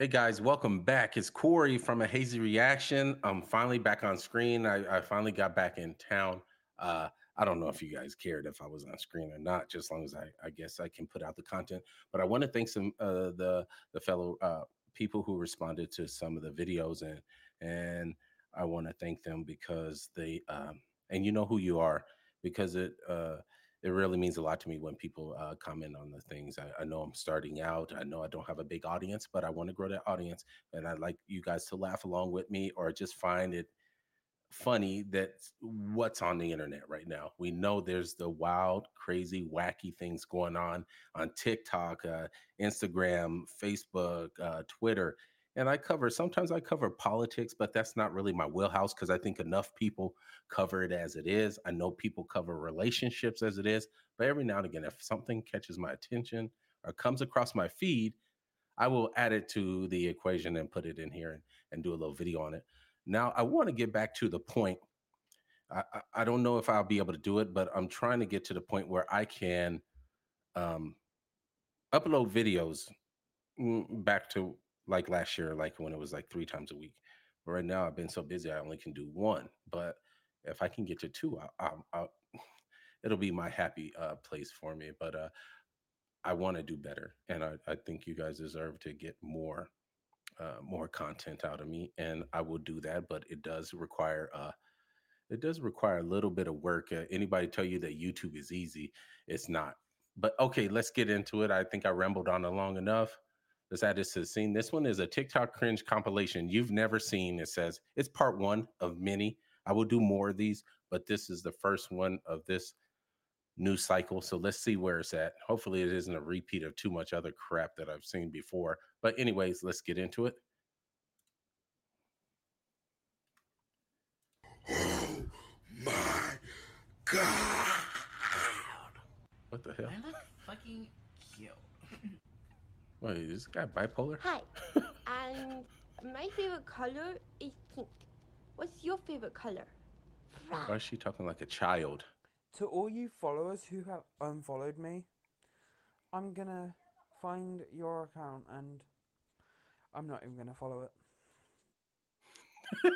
Hey guys, welcome back. It's Corey from A Hazy Reaction. I'm finally back on screen. I, I finally got back in town. Uh, I don't know if you guys cared if I was on screen or not, just as long as I, I guess I can put out the content. But I want to thank some uh, the the fellow uh, people who responded to some of the videos and and I want to thank them because they um, and you know who you are because it uh, it really means a lot to me when people uh, comment on the things. I, I, know I'm starting out. I know I don't have a big audience, but I want to grow that audience, and I'd like you guys to laugh along with me or just find it funny that what's on the internet right now. We know there's the wild, crazy, wacky things going on on TikTok, uh, Instagram, Facebook, uh, Twitter and I cover sometimes I cover politics, but that's not really my wheelhouse because I think enough people cover it as it is. I know people cover relationships as it is, but every now and again, if something catches my attention or comes across my feed, I will add it to the equation and put it in here and, and do a little video on it. Now, I want to get back to the point. I, I, I don't know if I'll be able to do it, but I'm trying to get to the point where I can um, upload videos mm, back to like last year, like when it was like three times a week. But right now, I've been so busy, I only can do one. But if I can get to two, I, I, I, it'll be my happy uh, place for me. But uh, I want to do better, and I, I think you guys deserve to get more, uh, more content out of me, and I will do that. But it does require uh, it does require a little bit of work. Uh, anybody tell you that YouTube is easy? It's not. But okay, let's get into it. I think I rambled on long enough. Let's add this to the scene. This one is a TikTok cringe compilation you've never seen. It says it's part one of many. I will do more of these, but this is the first one of this new cycle. So let's see where it's at. Hopefully, it isn't a repeat of too much other crap that I've seen before. But, anyways, let's get into it. Oh my god! What the hell? I look fucking cute. Wait, is this guy bipolar? Hi. and um, my favorite color is pink. What's your favorite color? Why is she talking like a child? To all you followers who have unfollowed me, I'm gonna find your account and I'm not even gonna follow it.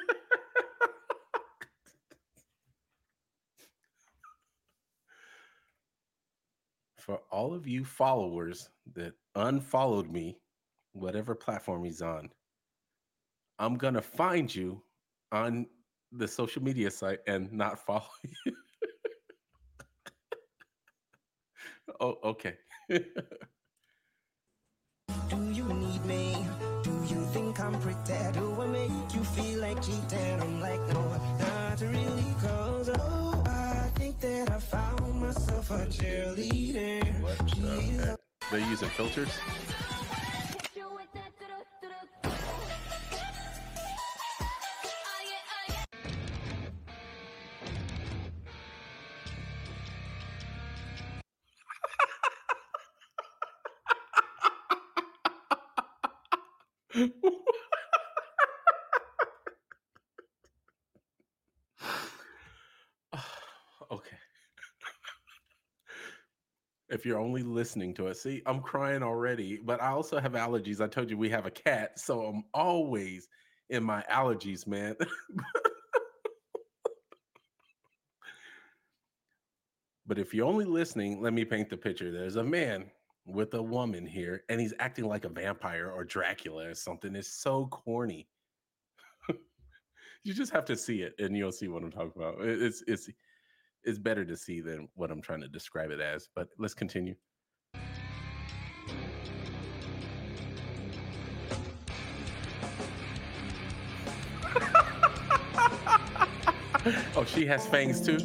For all of you followers that unfollowed me, whatever platform he's on, I'm gonna find you on the social media site and not follow you. oh, okay. Do you need me? Do you think I'm? Do I make you feel like cheating? I'm like, no, not really, cause oh, I think that I found myself a cheerleader. What uh, the heck? They're using filters? Okay. if you're only listening to us, see, I'm crying already, but I also have allergies. I told you we have a cat, so I'm always in my allergies, man. but if you're only listening, let me paint the picture. There's a man with a woman here, and he's acting like a vampire or Dracula or something. It's so corny. you just have to see it, and you'll see what I'm talking about. It's it's it's better to see than what I'm trying to describe it as. But let's continue. oh, she has fangs too.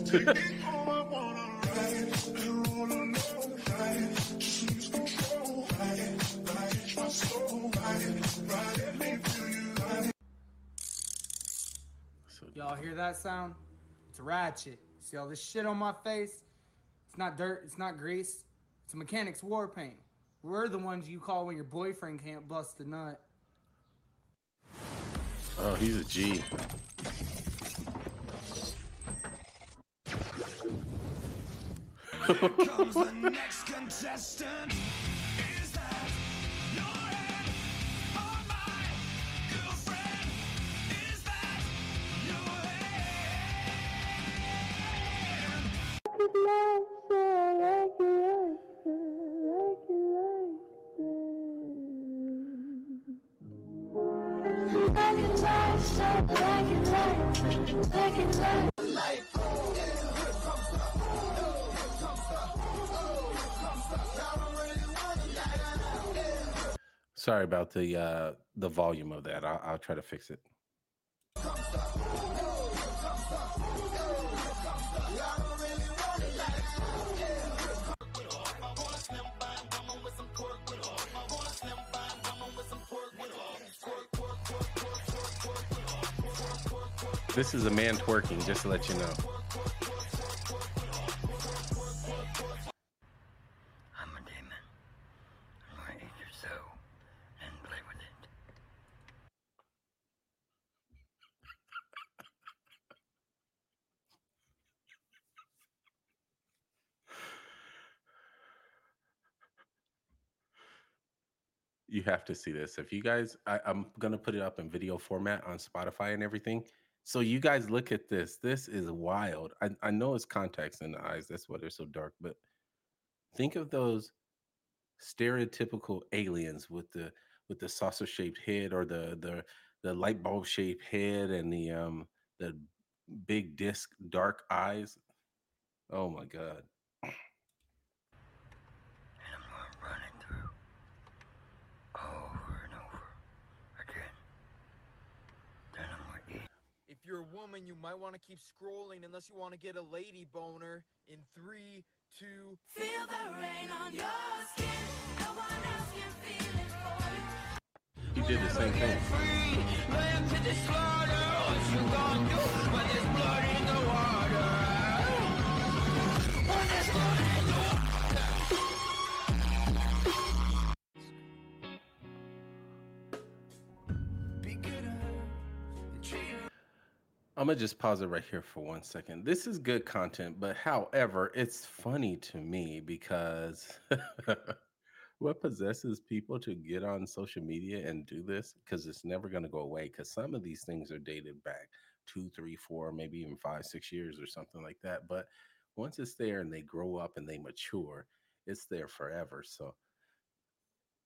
Y'all hear that sound? It's a ratchet. See all this shit on my face? It's not dirt, it's not grease. It's a mechanic's war paint. We're the ones you call when your boyfriend can't bust a nut. Oh, he's a G. comes the next contestant. Sorry about the uh, the volume of that. I'll, I'll try to fix it. This is a man twerking, just to let you know. I'm a demon. I'm gonna eat your soul and play with it. You have to see this. If you guys, I, I'm gonna put it up in video format on Spotify and everything. So you guys look at this. This is wild. I, I know it's contacts in the eyes. That's why they're so dark. But think of those stereotypical aliens with the with the saucer shaped head or the the the light bulb shaped head and the um the big disc dark eyes. Oh my god. And I'm gonna run it through over and over again. Then I'm gonna eat. If you're a woman, you might want to keep scrolling unless you want to get a lady boner in three, two. Feel the rain on your skin. No one else can feel it for you. He did the same thing. I'm gonna just pause it right here for one second. This is good content, but however, it's funny to me because what possesses people to get on social media and do this? Because it's never gonna go away. Because some of these things are dated back two, three, four, maybe even five, six years or something like that. But once it's there and they grow up and they mature, it's there forever. So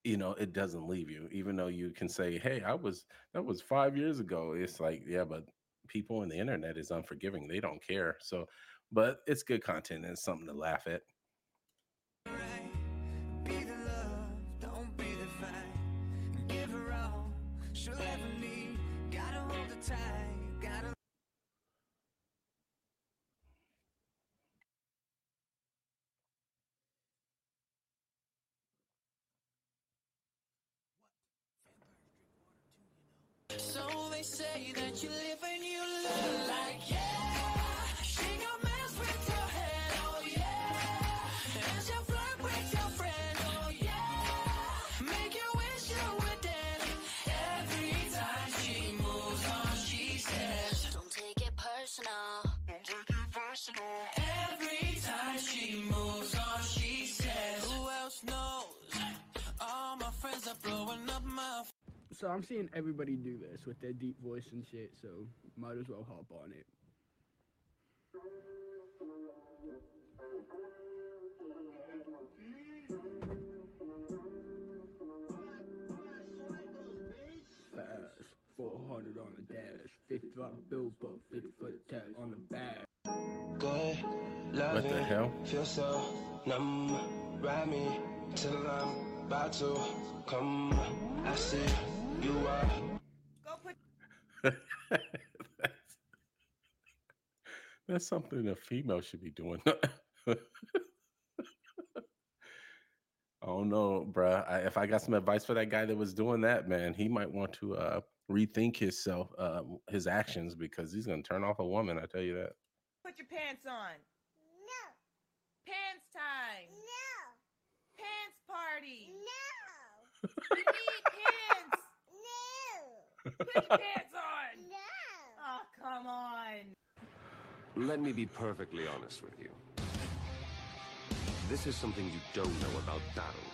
you know it doesn't leave you even though you can say hey i was that was five years ago it's like yeah but people on the internet is unforgiving they don't care so but it's good content and it's something to laugh at say that you live and you So I'm seeing everybody do this with their deep voice and shit, so might as well hop on it. Fast, 400 on the dash, 55 billboard, 50 foot tag on the back. Good what the hell Feel so numb. Ride me till I'm about to come. I see you are. that's, that's something a female should be doing I don't know, bruh. I, if I got some advice for that guy that was doing that, man, he might want to uh, rethink himself, uh, his actions, because he's gonna turn off a woman. I tell you that. Put your pants on. No. Pants time. No. Pants party. No. We need pants. No. Put your pants on. No. Oh, come on. Let me be perfectly honest with you. This is something you don't know about Daryl.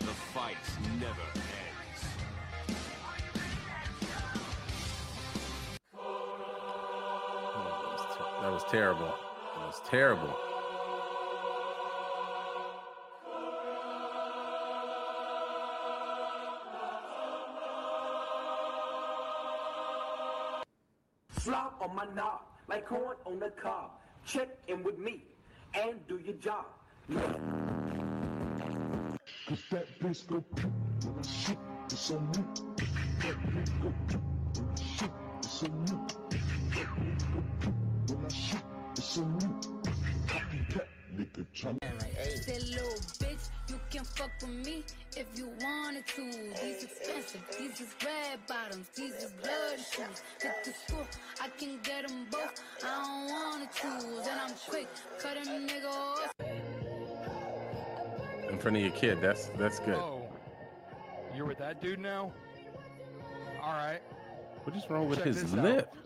The fight never ends. That was terrible. That was terrible. Slop on my knob, like corn on the cob. Check in with me and do your job. Cause that bitch go I shoot, it's on me. That bitch go I shoot, it's on me. That bitch go pew when shoot, it's on me. Copycat, nigga, tryna. That little bitch, you can fuck with me if you wanted to. These expensive, these is red bottoms, these is blood shoes. Hit the school, I can get them both. I don't wanna choose, and I'm quick, cut a nigga off. In front of your kid. That's that's good. Oh, you're with that dude now? All right. What is wrong with Check his lip? out.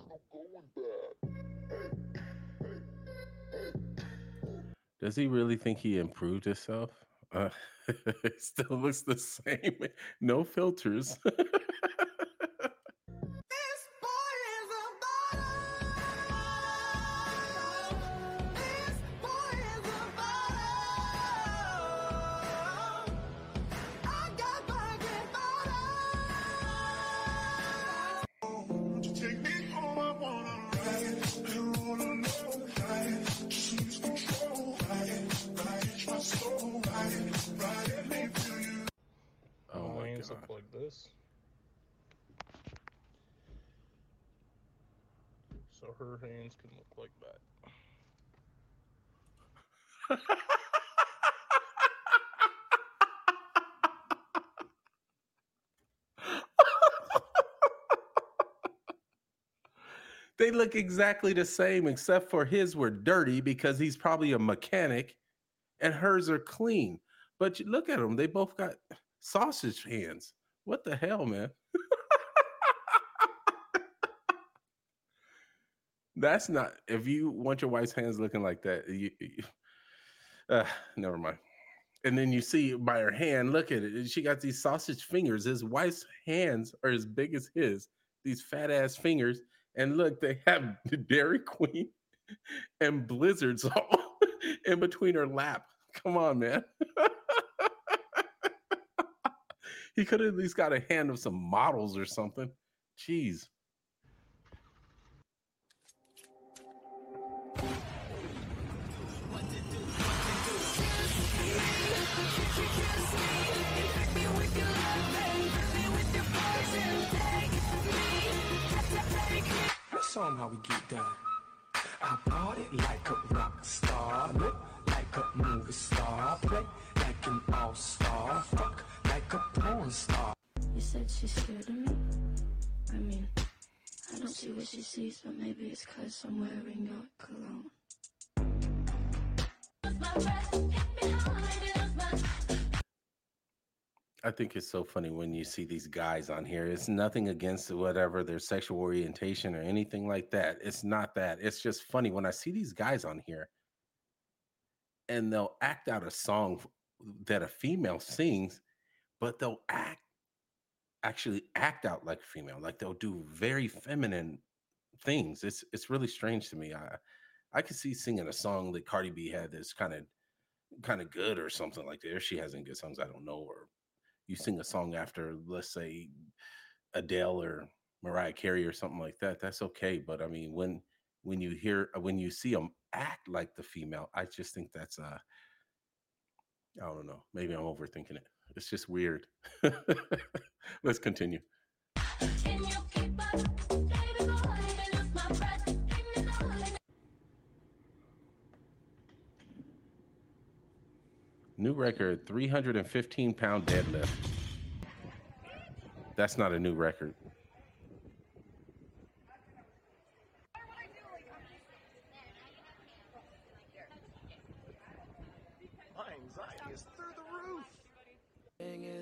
Does he really think he improved himself? Uh, it still looks the same. No filters. So her hands can look like that. They look exactly the same, except for his were dirty because he's probably a mechanic, and hers are clean. But you look at them; they both got sausage hands. What the hell, man? That's not. If you want your wife's hands looking like that, you, you- uh, never mind. And then you see by her hand, look at it. She got these sausage fingers. His wife's hands are as big as his. These fat ass fingers. And look, they have the Dairy Queen and Blizzards all in between her lap. Come on, man. he could at least got a hand of some models or something. Jeez. See what she sees, but maybe it's cause I'm wearing your cologne. I think it's so funny when you see these guys on here. It's nothing against whatever their sexual orientation or anything like that. It's not that. It's just funny when I see these guys on here and they'll act out a song that a female sings, but they'll act actually act out like a female. Like they'll do very feminine things. It's it's really strange to me. I I could see singing a song that Cardi B had that's kind of kind of good or something like that. If she has any good songs, I don't know. Or you sing a song after, let's say, Adele or Mariah Carey or something like that. That's okay. But I mean, when when you hear when you see them act like the female, I just think that's a I don't know. Maybe I'm overthinking it. It's just weird. Let's continue. New record 315 pound deadlift. That's not a new record. My anxiety is through the roof.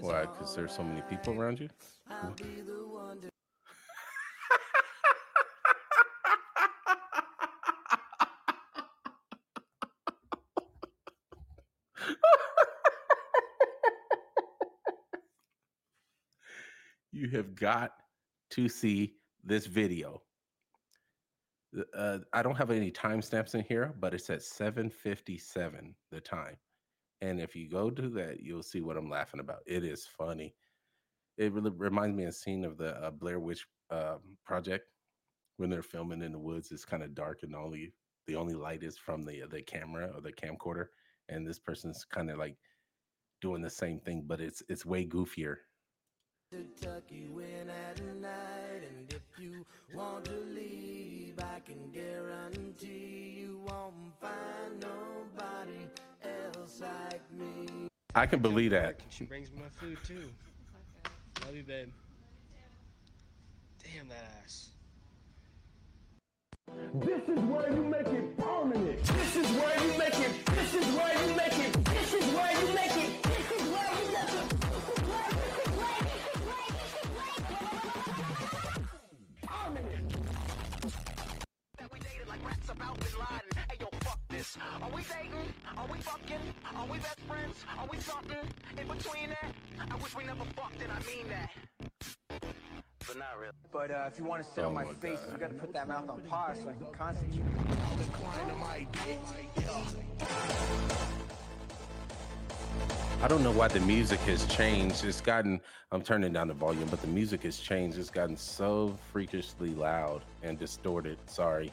Why? Because there's so many people around you? you have got to see this video. Uh, I don't have any timestamps in here, but it's at 7:57 the time. And if you go to that, you'll see what I'm laughing about. It is funny. It really reminds me of a scene of the uh, Blair Witch um, Project when they're filming in the woods. It's kind of dark and only the only light is from the the camera or the camcorder, and this person's kind of like doing the same thing, but it's it's way goofier. At night, and if you want to leave, I can guarantee you won't find nobody. I can believe that. She brings me my food too. Love you, babe. Damn that ass. This is where you make it permanent. This is where you make it. This is where you make it. This is where you make it. Are we dating? Are we fucking? Are we best friends? Are we something in between that? I wish we never fucked and I mean that. But not really. But uh, if you want to sit Oh on my, my face, God. you got to put that mouth on pause so I can concentrate. I don't know why the music has changed. It's gotten, I'm turning down the volume, but the music has changed. It's gotten so freakishly loud and distorted. Sorry.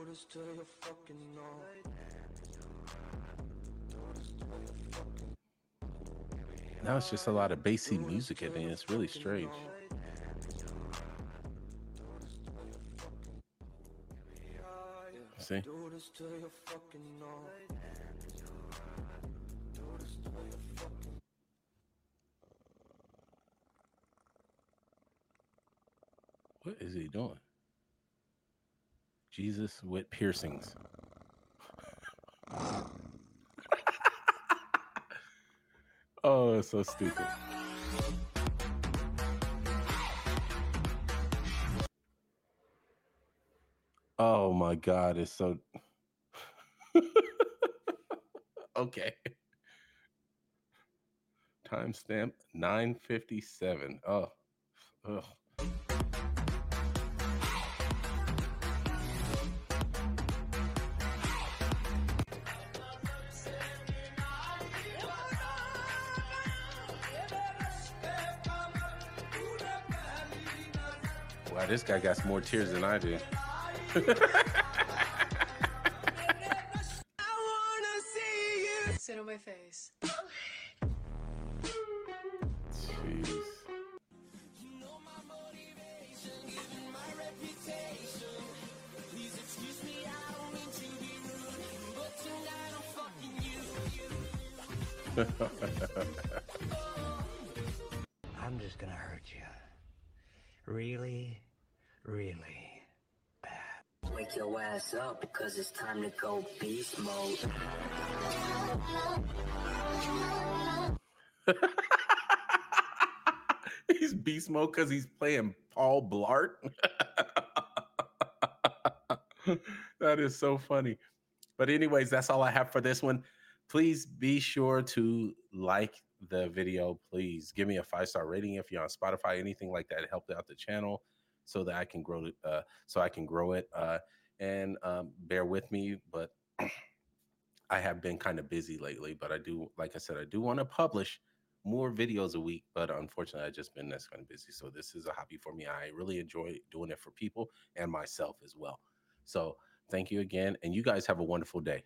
Do this till you fucking know. Now it's just a lot of bassy music in it. It's really strange. See? Do this till you fucking know. What is he doing? Jesus with piercings. oh, it's so stupid. Oh my god, it's so okay. Timestamp 957. Oh, ugh. This guy got more tears than I do. Sit on my face. Jeez. I'm just gonna hurt you. Really, really ass up because it's time to go beast mode. he's beast mode because he's playing Paul Blart. that is so funny. But anyways, that's all I have for this one. Please be sure to like the video. Please give me a five star rating if you're on Spotify, anything like that. It helped out the channel so that I can grow it. Uh, so I can grow it. Uh, and um, bear with me, but I have been kind of busy lately. But I do, like I said, I do want to publish more videos a week, but unfortunately, I've just been this kind of busy. So this is a hobby for me. I really enjoy doing it for people and myself as well. So thank you again, and you guys have a wonderful day.